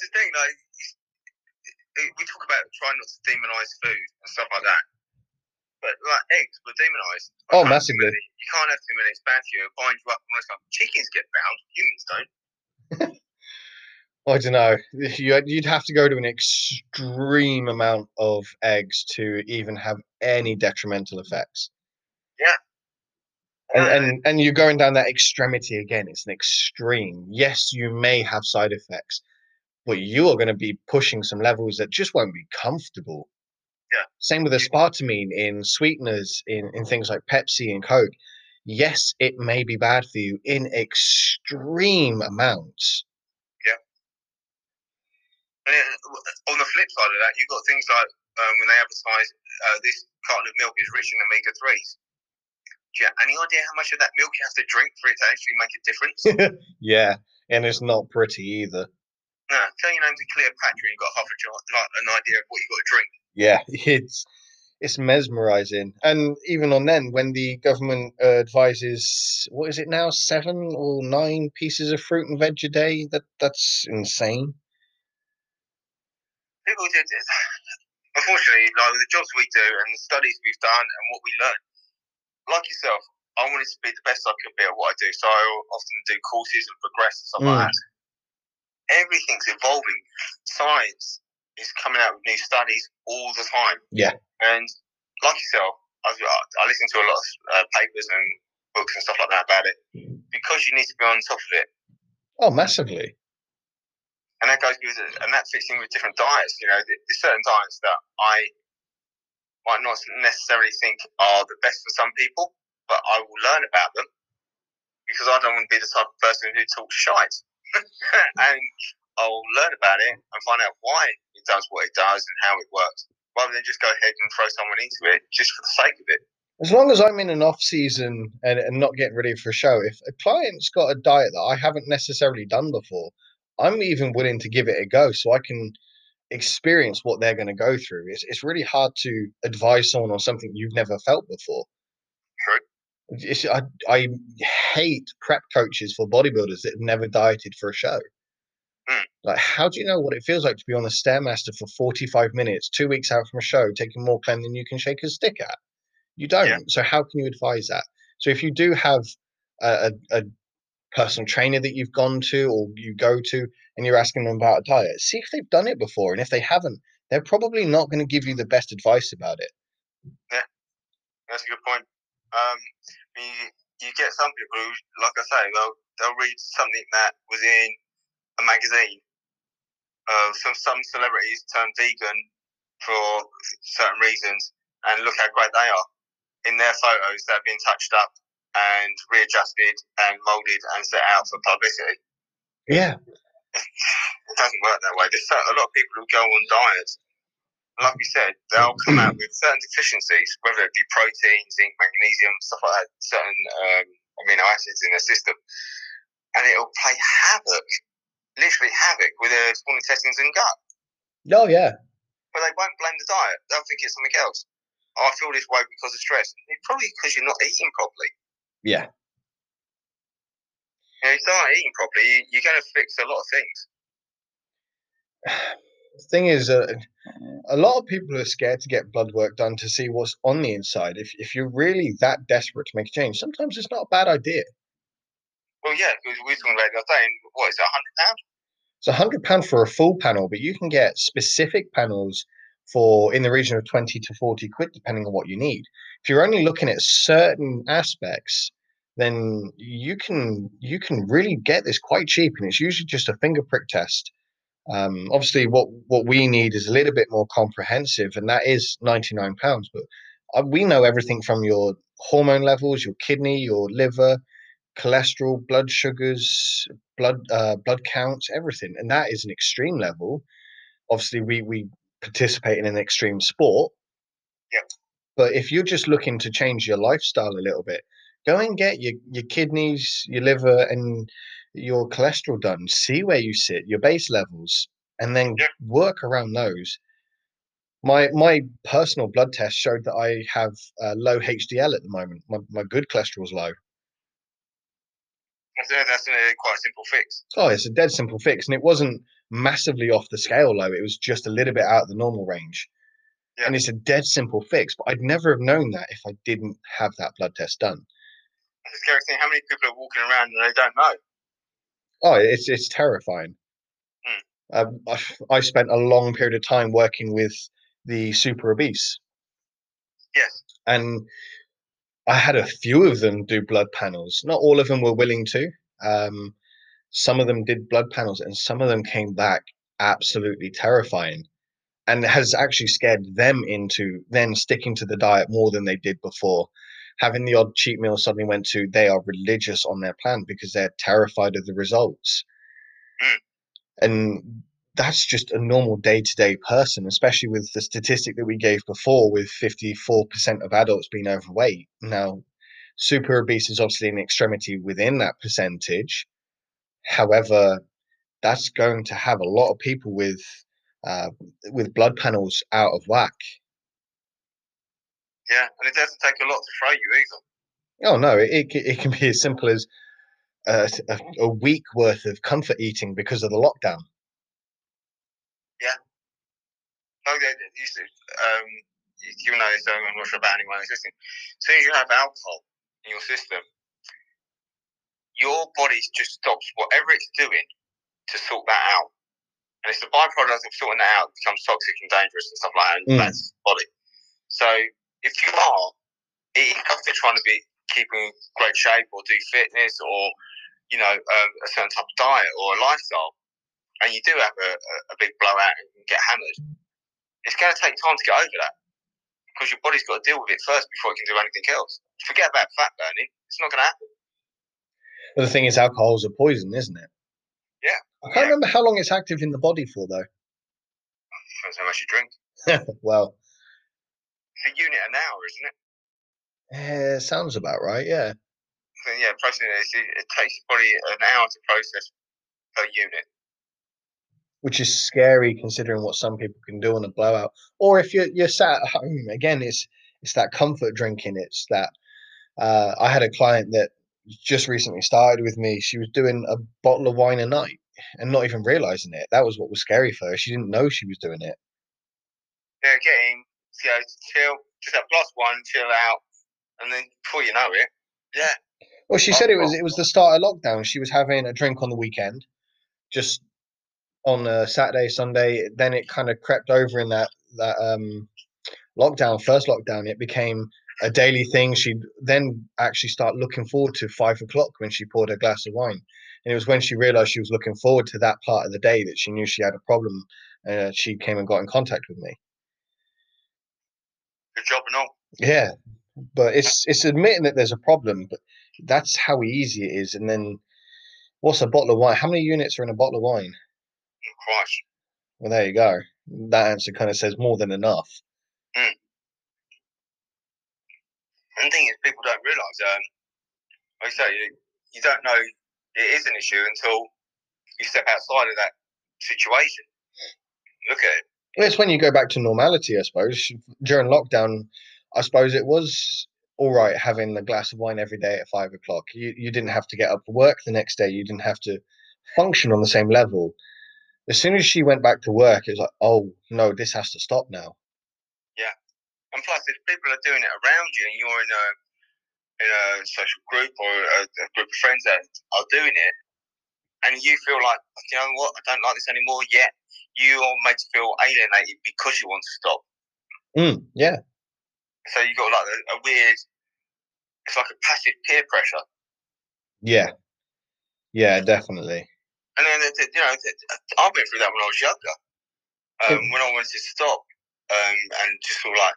the thing, like, it, we talk about trying not to demonize food and stuff like that. But like eggs were demonized. Like, Oh, massively. You can't have too many. It's bad for you. It'll bind you up. And stuff. Chickens get bound. Humans don't. I don't know. You, you'd have to go to an extreme amount of eggs to even have any detrimental effects. Yeah. And, Uh, and and you're going down that extremity again. It's an extreme. Yes, you may have side effects, but you are going to be pushing some levels that just won't be comfortable. Yeah. Same with aspartame in sweeteners in, in things like Pepsi and Coke. Yes, it may be bad for you in extreme amounts. And uh, on the flip side of that, you've got things like um, when they advertise uh, this carton of milk is rich in omega threes. Do you have any idea how much of that milk you have to drink for it to actually make a difference? yeah, and it's not pretty either. no, tell your name to Cleopatra, and you've got half a jar, like an idea of what you've got to drink. Yeah, it's it's mesmerizing. And even on then, when the government uh, advises, what is it now, seven or nine pieces of fruit and veg a day? That that's insane. people did. Unfortunately, like the jobs we do and the studies we've done and what we learn, like yourself, I wanted to be the best I could be at what I do. So I often do courses and progress and stuff Mm. like that. Everything's evolving. Science is coming out with new studies all the time. Yeah. And like yourself, I, I listen to a lot of uh, papers and books and stuff like that about it because you need to be on top of it. Oh, massively. and that goes with and that fits in with different diets. You know, there's certain diets that I might not necessarily think are the best for some people, but I will learn about them because I don't want to be the type of person who talks shite. and I'll learn about it and find out why it does what it does and how it works, rather than just go ahead and throw someone into it just for the sake of it. As long as I'm in an off season and, and not getting ready for a show, if a client's got a diet that I haven't necessarily done before, I'm even willing to give it a go so I can experience what they're going to go through. It's it's really hard to advise someone on something you've never felt before. It's, I I hate prep coaches for bodybuilders that have never dieted for a show. Mm. Like, how do you know what it feels like to be on the stairmaster for 45 minutes, two weeks out from a show, taking more chem than you can shake a stick at? You don't. Yeah. So how can you advise that? So if you do have a, a, a personal trainer that you've gone to or you go to and you're asking them about a diet, see if they've done it before. And if they haven't, they're probably not going to give you the best advice about it. Yeah, that's a good point. Um, you, you get some people who, like I say, they'll, they'll read something that was in a magazine. Uh, some some celebrities turn vegan for certain reasons, and look how great they are. In their photos, they've been touched up and readjusted and molded and set out for publicity. Yeah. It doesn't work that way. There's a lot of people who go on diets. Like we said, they'll come out with certain deficiencies, whether it be protein, zinc, magnesium, stuff like that, certain um, amino acids in their system, and it'll play havoc, literally havoc, with their small intestines and gut. Oh, yeah. But they won't blame the diet. They'll think it's something else. Oh, I feel this way because of stress. It's probably because you're not eating properly. Yeah. You know, you're not eating properly, you- you're going to fix a lot of things. The thing is, uh, a lot of people are scared to get blood work done to see what's on the inside. If, if you're really that desperate to make a change, sometimes it's not a bad idea. Well, yeah, because we were talking about the other day, what is it, £100? It's a hundred pound for a full panel, but you can get specific panels for in the region of twenty to forty quid, depending on what you need. If you're only looking at certain aspects, then you can you can really get this quite cheap, and it's usually just a finger prick test. Um, obviously, what what we need is a little bit more comprehensive, and that is ninety nine pounds. But uh, we know everything from your hormone levels, your kidney, your liver, cholesterol, blood sugars, blood uh, blood counts, everything, and that is an extreme level. Obviously, we we participate in an extreme sport. Yep. But if you're just looking to change your lifestyle a little bit, go and get your your kidneys, your liver, and your cholesterol done. See where you sit, your base levels, and then Yeah. work around those. My my personal blood test showed that I have uh, low HDL at the moment. My my good cholesterol's low. That's, that's a, quite a simple fix. Oh, it's a dead simple fix, and it wasn't massively off the scale low. It was just a little bit out of the normal range. Yeah. And it's a dead simple fix, but I'd never have known that if I didn't have that blood test done. It's a scary thing. How many people are walking around and they don't know? Oh, it's it's terrifying. Um, I, I spent a long period of time working with the super obese, Yes. and I had a few of them do blood panels. Not all of them were willing to. Um, some of them did blood panels, and some of them came back absolutely terrifying, and has actually scared them into then sticking to the diet more than they did before. Having the odd cheat meal suddenly went to they are religious on their plan because they're terrified of the results. Mm. And that's just a normal day to day person, especially with the statistic that we gave before with 54% of adults being overweight. Now, super obese is obviously an extremity within that percentage. However, that's going to have a lot of people with uh, with blood panels out of whack. Yeah. And it doesn't take a lot to throw you either. Oh no, it it, it can be as simple as a, a, a week worth of comfort eating because of the lockdown. No, they, they um, you- know this, I'm not sure about anyone who's listening. As soon as you have alcohol in your system, your body just stops whatever it's doing to sort that out. And it's the byproduct of sorting that out becomes toxic and dangerous and stuff like that. And Mm. that's the body. So if you are eating healthy, trying to be keeping great shape or do fitness or you know um, a certain type of diet or a lifestyle, and you do have a, a, a big blowout and get hammered, it's going to take time to get over that because your body's got to deal with it first before it can do anything else. Forget about fat burning; it's not going to happen. But the thing is, alcohol's a poison, isn't it? Yeah. I can't Yeah. remember how long it's active in the body for, though. Depends how much you drink. well, It's a unit an hour, isn't it? eh, sounds about right. Yeah. So, yeah, processing it, it takes your body an hour to process per unit. which is scary considering what some people can do on a blowout. Or if you're you're sat at home, again, it's it's that comfort drinking. It's that uh, I had a client that just recently started with me. She was doing a bottle of wine a night and not even realizing it. That was what was scary for her. She didn't know she was doing it. Yeah, getting you know, chill, just have plus one, chill out, and then before you know it, yeah. Well, she said it was it was the start of lockdown. She was having a drink on the weekend, just on a Saturday, Sunday. Then it kind of crept over in that that um, lockdown, first lockdown. It became a daily thing. She'd then actually start looking forward to five o'clock when she poured a glass of wine. And it was when she realized she was looking forward to that part of the day that she knew she had a problem. Uh, she came and got in contact with me. Good job and all. Yeah, but it's it's admitting that there's a problem, but that's how easy it is. And then, what's a bottle of wine? How many units are in a bottle of wine? Christ. Well, there you go. That answer kind of says more than enough. And the thing is, people don't realise, um, like I say, you, you don't know it is an issue until you step outside of that situation. Look at it. Well, it's when you go back to normality, I suppose. During lockdown, I suppose it was all right having a glass of wine every day at five o'clock. You you didn't have to get up for work the next day. You didn't have to function on the same level. As soon as she went back to work, it was like, oh no, this has to stop now. And plus, if people are doing it around you and you're in a in a social group or a, a group of friends that are doing it, and you feel like, you know what, I don't like this anymore, yet you are made to feel alienated because you want to stop. Mm, yeah, So you got like a, a weird, it's like a passive peer pressure. yeah, yeah, definitely. And then, you know, I went through that when I was younger. Um, when I wanted to stop um, and just sort of like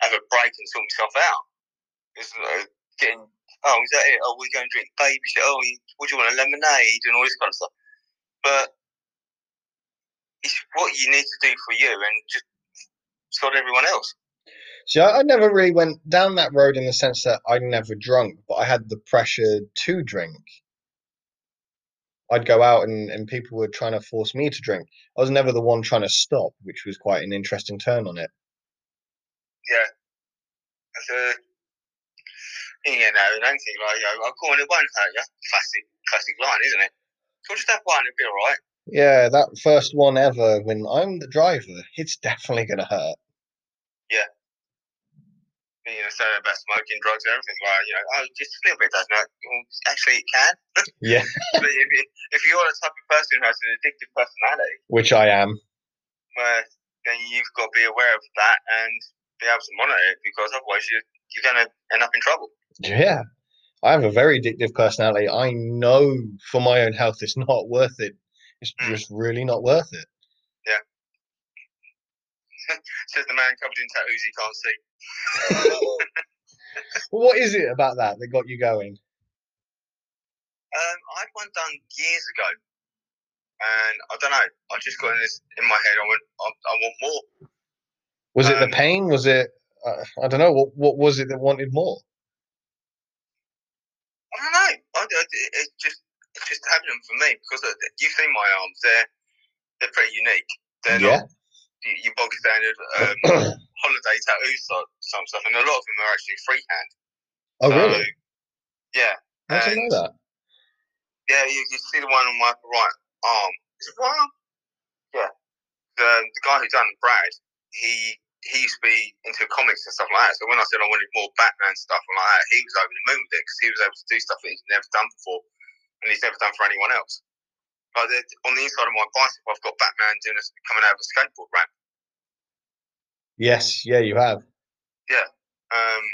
have a break and sort myself out. It's getting, oh, is that it? Oh, we're going to drink baby shit. Oh, you- what do you want, a lemonade and all this kind of stuff. But it's what you need to do for you and just sort everyone else. See, I, I never really went down that road in the sense that I never drunk, but I had the pressure to drink. I'd go out and, and people were trying to force me to drink. I was never the one trying to stop, which was quite an interesting turn on it. That's a, you know, and anything like, you know, go on, it won't hurt you. Classic, classic line, isn't it? So just have one, it'll be all right. Yeah, that first one ever when I'm the driver, it's definitely going to hurt. Yeah. You know, saying about smoking, drugs, and everything. Like, you know, oh, just a little bit doesn't hurt. Well, actually, it can. Yeah. but if, you- if you're the type of person who has an addictive personality, Which I am. well, then you've got to be aware of that and be able to monitor it because otherwise you, you're going to end up in trouble. Yeah. I have a very addictive personality. I know for my own health it's not worth it. It's Mm. just really not worth it. Yeah. Says the man covered in tattoos he can't see. well, what is it about that that got you going? Um, I had one done years ago, and I don't know. I just got in this in my head. I went, I, I want more. Was it the Um, pain? Was it? Uh, I don't know. What What was it that wanted more? I don't know. I, I, it, it just it just happened for me because uh, you've seen my arms. They're they're pretty unique. They're Yeah. not your, bog standard um, holiday tattoos some stuff, and a lot of them are actually freehand. oh, So, really? Yeah, I didn't know that. yeah. You, you see the one on my right arm. Is it right arm? Yeah. The the guy who done Brad, he he used to be into comics and stuff like that. So when I said I wanted more Batman stuff and like that, he was over the moon with it because he was able to do stuff that he's never done before, and he's never done for anyone else. But on the inside of my bicycle, I've got Batman doing a, coming out of a skateboard ramp. Yes. Yeah, you have. Yeah, um,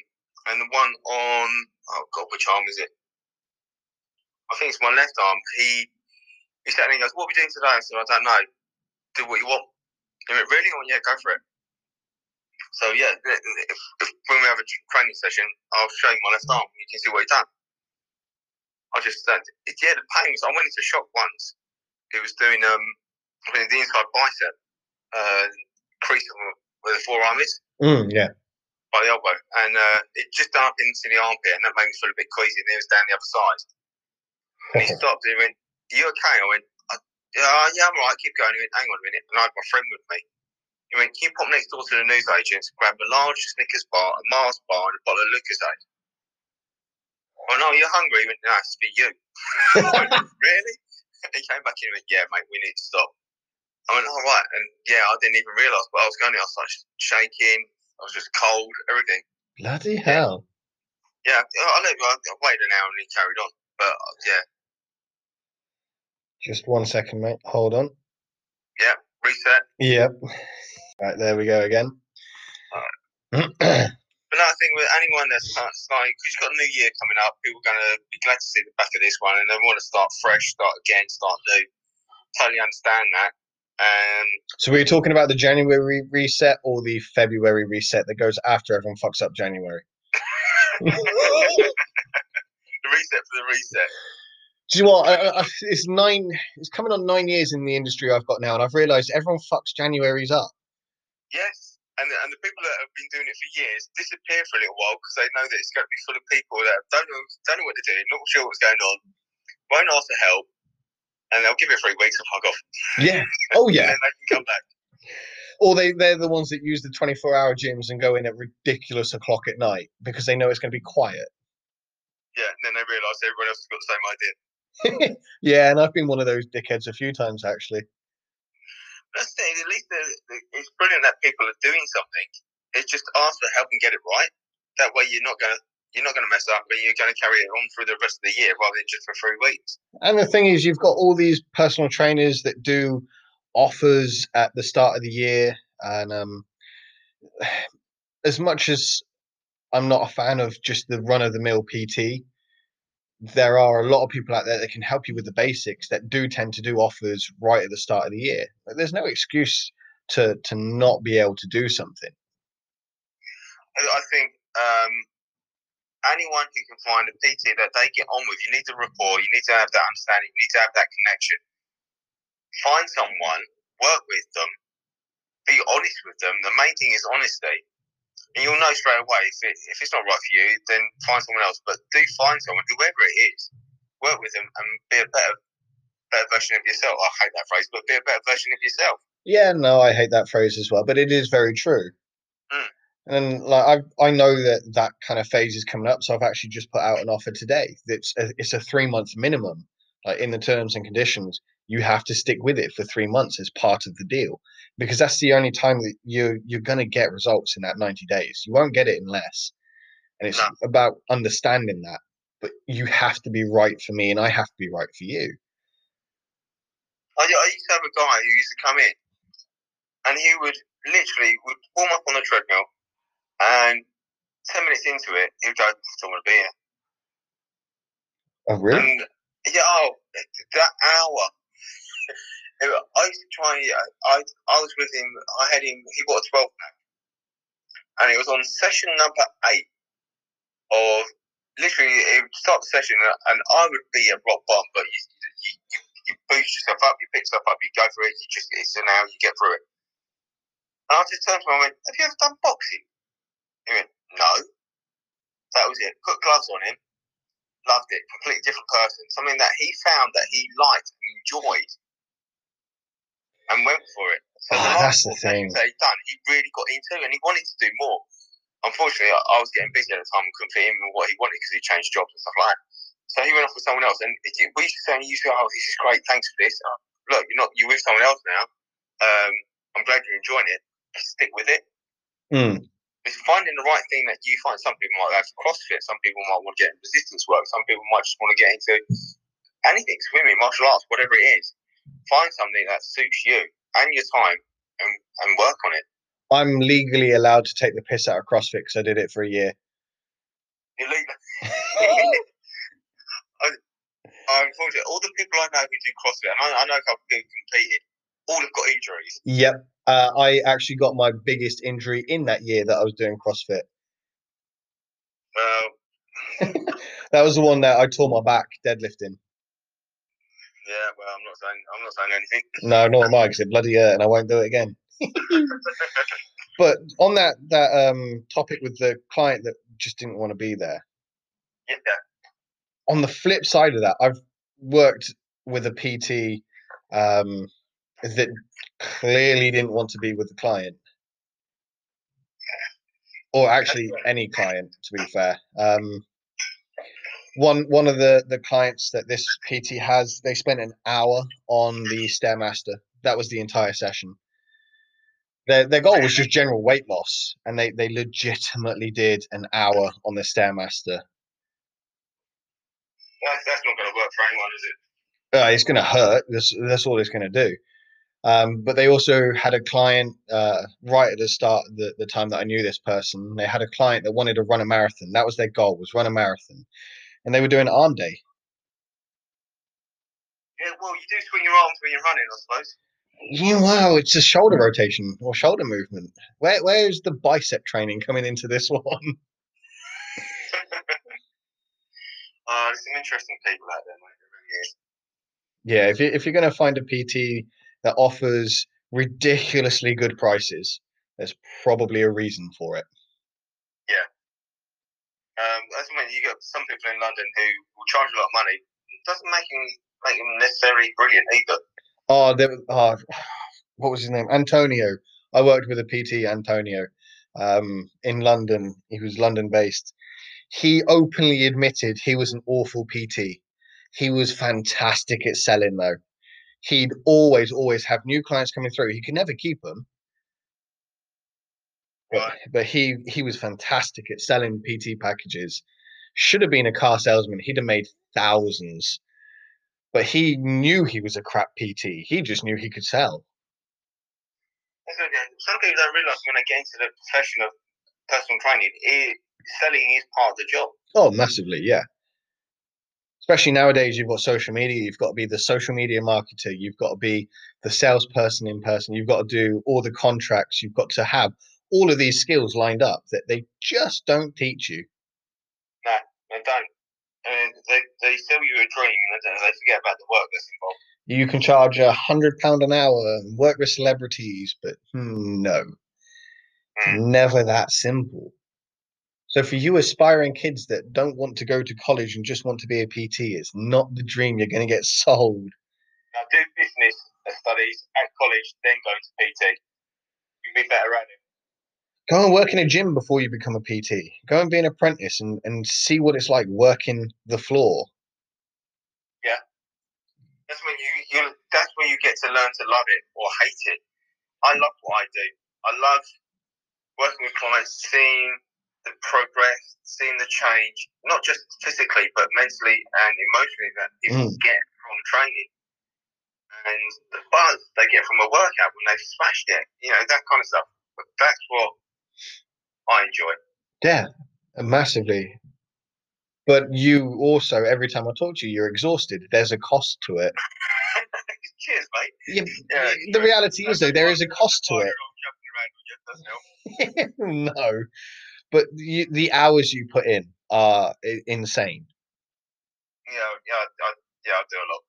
and the one on oh god, which arm is it? I think it's my left arm. He he sat there and he goes, "What are we doing today?" I said, "I don't know. Do what you want." He went, "Really?" I went, "Yeah, go for it." So yeah, if, if, when we have a training session, I'll show you my left arm. You can see what he done. I just uh, it, yeah, the pain was. I went into shock once. It was doing um I think the inside bicep uh, crease where the forearm is Mm, yeah. by the elbow, and uh, it just done up into the armpit, and that made me feel a bit queasy. And it was down the other side. And he stopped and he went, "Are you okay?" I went, "Yeah, oh, yeah, I'm all right, keep going. He went, hang on a minute. And I had my friend with me. He went, can you pop next door to the newsagents, grab a large Snickers bar, a Mars bar, and a bottle of Lucozade? Oh, no, you're hungry? He went, no, it's for you. Went, really? He came back in and went, yeah, mate, we need to stop. I went, all right. And yeah, I didn't even realise what I was going. To I started shaking. I was just cold, everything. Bloody hell. Yeah, I, I, I waited an hour and he carried on. But yeah, Just one second, mate. Hold on. Yeah, reset. Yep. Right, there we go again. But no, I think with anyone that's start- starting, because you've got a new year coming up, people are going to be glad to see the back of this one and they want to start fresh, start again, start new. Totally understand that. Um, so we were talking about the January reset or the February reset that goes after everyone fucks up January. the reset for the reset. Do you know what? I, I- it's nine. It's coming on nine years in the industry I've got now, and I've realised everyone fucks January's up. Yes. And the, and the people that have been doing it for years disappear for a little while because they know that it's going to be full of people that don't know, don't know what they're doing, not sure what's going on, won't ask for help, and they'll give it three weeks and fuck off. Yeah. Oh yeah. And then they can come back. Or they they're the ones that use the twenty four hour gyms and go in at ridiculous o'clock at night because they know it's going to be quiet. Yeah. And then they realise everyone else has got the same idea. yeah, and I've been one of those dickheads a few times actually. That's the thing. At least the, the, it's brilliant that people are doing something. It's just ask for help and get it right. That way, you're not gonna you're not gonna mess up, but you're gonna carry it on through the rest of the year rather than just for three weeks. And the thing is, you've got all these personal trainers that do offers at the start of the year, and um, as much as I'm not a fan of just the run of the mill PT, there are a lot of people out there that can help you with the basics that do tend to do offers right at the start of the year. Like, there's no excuse to to not be able to do something. I think um, anyone who can find a PT that they get on with, you need the rapport, you need to have that understanding, you need to have that connection. Find someone, work with them, be honest with them. The main thing is honesty. And you'll know straight away if, it, if it's not right for you, then find someone else. But do find someone, whoever it is, work with them and be a better better version of yourself. I hate that phrase, but be a better version of yourself. Yeah, no, I hate that phrase as well, but it is very true. Mm. And like I, I know that that kind of phase is coming up, so I've actually just put out an offer today. That's a, it's a three month minimum, like in the terms and conditions. You have to stick with it for three months as part of the deal, because that's the only time that you you're gonna get results in that ninety days. You won't get it in less, and it's No. about understanding that. But you have to be right for me, and I have to be right for you. I, I used to have a guy who used to come in, and he would literally would warm up on the treadmill, and ten minutes into it, he would go, "I don't want to be here." Oh, really? And yeah, oh, that hour. I used to try. Uh, I I was with him. I had him. He bought a twelve pack, and it was on session number eight of literally. It would start the session, and I would be a rock bottom, but you you, you, boost yourself up, you pick stuff up, you go for it. You just it's an hour, you get through it. And I just turned to him and went, "Have you ever done boxing?" He went, "No." That was it. Put gloves on him loved it. Completely different person. Something that he found that he liked and enjoyed, and went for it. So Ah, the that's the thing. that he'd done, he really got into, it and he wanted to do more. Unfortunately, I, I was getting busy at the time and couldn't fit in with what he wanted because he changed jobs and stuff like that. So he went off with someone else, and it, it- we used to say, he used to go, "Oh, this is great. Thanks for this. Uh, look, you're not you're with someone else now. Um, I'm glad you're enjoying it. Stick with it." Mm. it's finding the right thing that you find. Some people might have CrossFit, some people might want to get resistance work, some people might just want to get into anything, swimming, martial arts, whatever it is. Find something that suits you and your time and, and work on it. I'm legally allowed to take the piss out of CrossFit because I did it for a year. You leave I, unfortunately, all the people I know who do CrossFit, and I, I know a couple of people who competed, all have got injuries. Yep. Uh, I actually got my biggest injury in that year that I was doing CrossFit. Well, That was the one that I tore my back deadlifting. Yeah, well, I'm not saying I'm not saying anything. No, not mine because it bloody hurt and I won't do it again. but on that that um topic with the client that just didn't want to be there. Yeah, On the flip side of that, I've worked with a PT um, that clearly didn't want to be with the client, or actually any client, to be fair. Um, one one of the the clients that this PT has, they spent an hour on the stairmaster. That was the entire session. Their their goal was just general weight loss, and they they legitimately did an hour on the stairmaster. That's, that's not going to work for anyone, is it? Uh, it's going to hurt. That's that's all it's going to do. Um, but they also had a client uh, right at the start, the, the time that I knew this person. They had a client that wanted to run a marathon. That was their goal, was run a marathon, and they were doing arm day. Yeah, well, you do swing your arms when you're running, I suppose. Yeah, wow, it's a shoulder rotation or shoulder movement. Where where's the bicep training coming into this one? Uh, there's some interesting people out there, mate. Really is. Yeah, if you if you're going to find a PT that offers ridiculously good prices, there's probably a reason for it. Um, that's when you got some people in London who will charge a lot of money. It doesn't make him make them necessarily brilliant either. Oh, there, oh, what was his name? Antonio. I worked with a PT, Antonio, um, in London. He was London based. He openly admitted he was an awful PT. He was fantastic at selling, though. He'd always, always have new clients coming through. He could never keep them, Right. but he he was fantastic at selling PT packages. Should have been a car salesman. He'd have made thousands. But he knew he was a crap PT. He just knew he could sell. That's what- yeah, Some people don't realise when I get into the profession of personal training, it, selling is part of the job. Oh, massively, yeah. Especially nowadays, you've got social media. You've got to be the social media marketer. You've got to be the salesperson in person. You've got to do all the contracts. You've got to have all of these skills lined up that they just don't teach you. No, they don't. And they, they sell you a dream and they forget about the work that's involved. You can charge a hundred pound an hour and work with celebrities, but hmm, no, Mm. never that simple. So for you aspiring kids that don't want to go to college and just want to be a PT, it's not the dream you're going to get sold. Now, do business studies at college, then go to PT. You'll be better at it. Go and work in a gym before you become a PT. Go and be an apprentice and, and see what it's like working the floor. Yeah. That's when you, you that's when you get to learn to love it or hate it. I love what I do. I love working with clients, seeing the progress, seeing the change, not just physically but mentally and emotionally that people Mm. get from training. And the buzz they get from a workout when they've smashed it, you know, that kind of stuff. But that's what I enjoy. Yeah, massively. But you also, every time I talk to you, you're exhausted. There's a cost to it. Cheers, mate. Yeah, Yeah, the reality is, though, there is a cost to it. Jumping around with you doesn't help. no, but you, the hours you put in are insane. Yeah, yeah, I, yeah, I do a lot.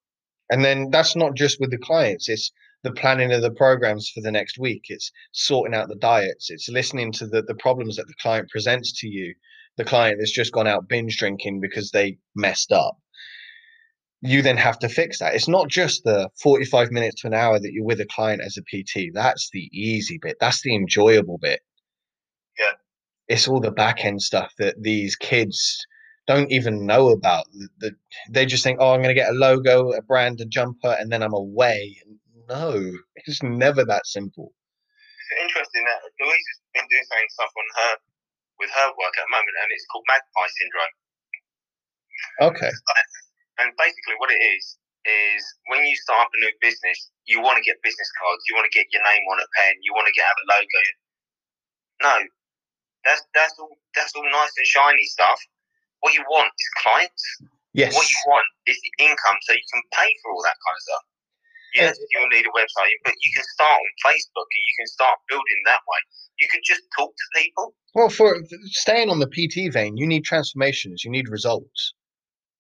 And then that's not just with the clients, it's the planning of the programs for the next week. It's sorting out the diets. It's listening to the, the problems that the client presents to you. The client that's just gone out binge drinking because they messed up. You then have to fix that. It's not just the 45 minutes to an hour that you're with a client as a PT. That's the easy bit. That's the enjoyable bit. Yeah. It's all the back end stuff that these kids don't even know about. The, the, they just think, oh, I'm going to get a logo, a brand, a jumper, and then I'm away. No, it's never that simple. It's interesting that Louise has been doing something stuff on her with her work at the moment, and it's called magpie syndrome. Okay. And basically, what it is is when you start up a new business, you want to get business cards, you want to get your name on a pen, you want to get have a logo. No, that's that's all that's all nice and shiny stuff. What you want is clients. Yes. What you want is the income, so you can pay for all that kind of stuff. Yes, you'll need a website, but you can start on Facebook and you can start building that way. You can just talk to people. Well, for staying on the PT vein, you need transformations. You need results.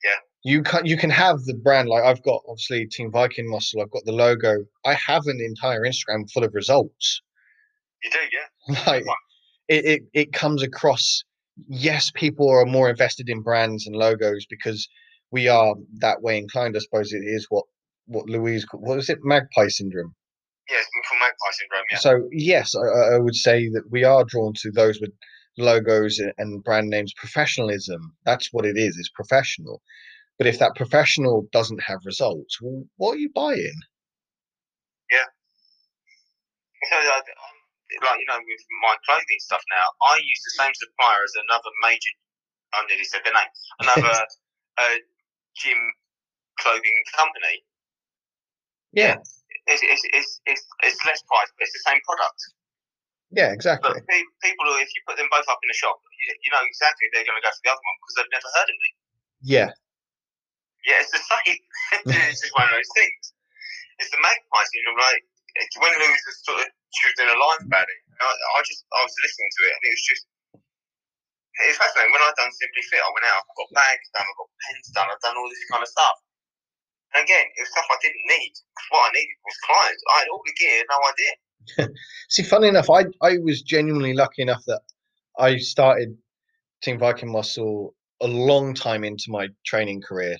Yeah. You can you can have the brand like I've got obviously Team Viking Muscle. I've got the logo. I have an entire Instagram full of results. You do, yeah. Like it, it it comes across. Yes, people are more invested in brands and logos because we are that way inclined. I suppose it is what what Louise ca- what was it magpie syndrome. Yeah, it's called magpie syndrome. Yeah. So yes, I- I, would say that we are drawn to those with logos and brand names. Professionalism. That's what it is. It's professional. But if that professional doesn't have results, well, what are you buying? Yeah. So, uh, um, like you know, with my clothing stuff now, I use the same supplier as another major. I nearly said the name. Another uh, gym clothing company. Yeah, It's, it's, it's, it's, it's less price, but it's the same product. yeah, exactly. pe- people, who, if you put them both up in a shop, you, know exactly they're going to go for the other one because they've never heard of me. Yeah, Yeah, it's the same. it's just one of those things. It's the magpie syndrome. Like it's when Louise was sort of she was a live about it. I, I just I was listening to it, and it was just it's fascinating. When I done Simply Fit, I went out, I've got bags done, I've got pens done, I've done all this kind of stuff. Again, it was stuff I didn't need. What I needed was clients. I had all the gear, no idea. See, funny enough, I I was genuinely lucky enough that I started Team Viking Muscle a long time into my training career.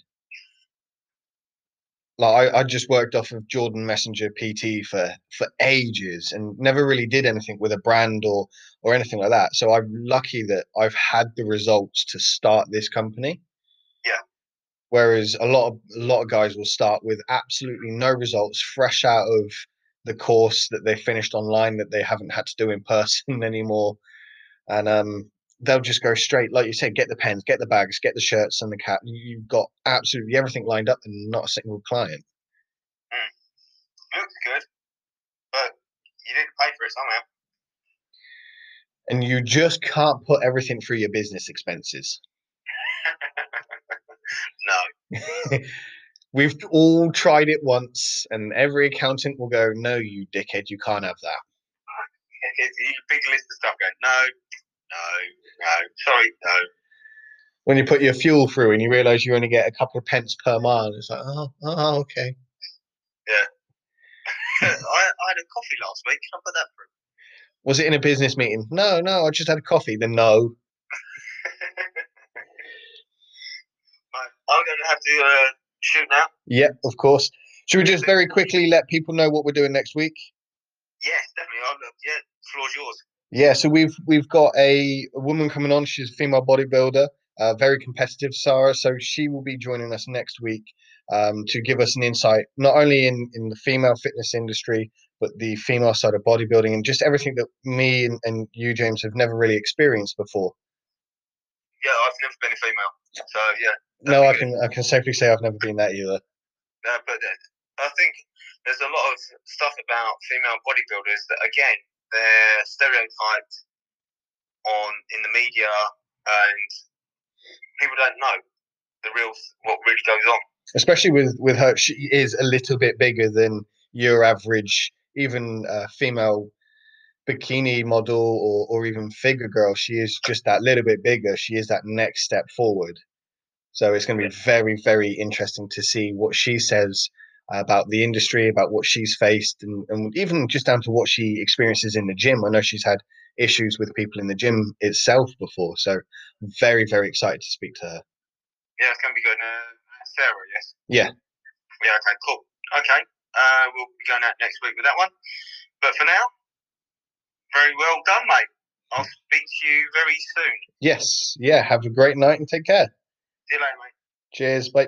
Like I, I just worked off of Jordan Messenger PT for for ages and never really did anything with a brand or or anything like that. So I'm lucky that I've had the results to start this company. Whereas a lot of a lot of guys will start with absolutely no results, fresh out of the course that they finished online that they haven't had to do in person anymore, and um, they'll just go straight, like you said, get the pens, get the bags, get the shirts and the cap. You- You've got absolutely everything lined up and not a single client. Looks good, but you didn't pay for it somehow. And you just can't put everything through your business expenses. No. We've all tried it once, and every accountant will go, "No, you dickhead, you can't have that." Big list of stuff going, no, no, no, sorry, no. When you put your fuel through and you realise you only get a couple of pence per mile, it's like, "Oh, oh okay." Yeah. I, I had a coffee last week. Can I put that through? Was it in a business meeting? No, no, I just had a coffee. Then no. I'm going to have to uh, shoot now. Yeah, of course. Should we just very quickly let people know what we're doing next week? Yes, definitely. I'll look. Yeah, floor's yours. Yeah, so we've we've got a, a woman coming on. She's a female bodybuilder, uh, very competitive, Sarah. So she will be joining us next week um, to give us an insight, not only in in the female fitness industry, but the female side of bodybuilding and just everything that me and, and you, James, have never really experienced before. Yeah, I've never been a female. So, yeah. No, I can I can safely say I've never been that either. Uh, but uh, I think there's a lot of stuff about female bodybuilders that, again, they're stereotyped on in the media and people don't know the real what really goes on. especially with with her she is a little bit bigger than your average even uh, female bikini model or, or even figure girl she is just that little bit bigger she is that next step forward so it's going to be very very interesting to see what she says about the industry about what she's faced and, and even just down to what she experiences in the gym i know she's had issues with people in the gym itself before so I'm very very excited to speak to her Yeah, it's going to be good. Uh, Sarah, yes. Yeah. Yeah. Okay. Cool. Okay. Uh, we'll be going out next week with that one. But for now, very well done, mate. I'll speak to you very soon. yes yeah have a great night and take care See you later, mate. cheers bye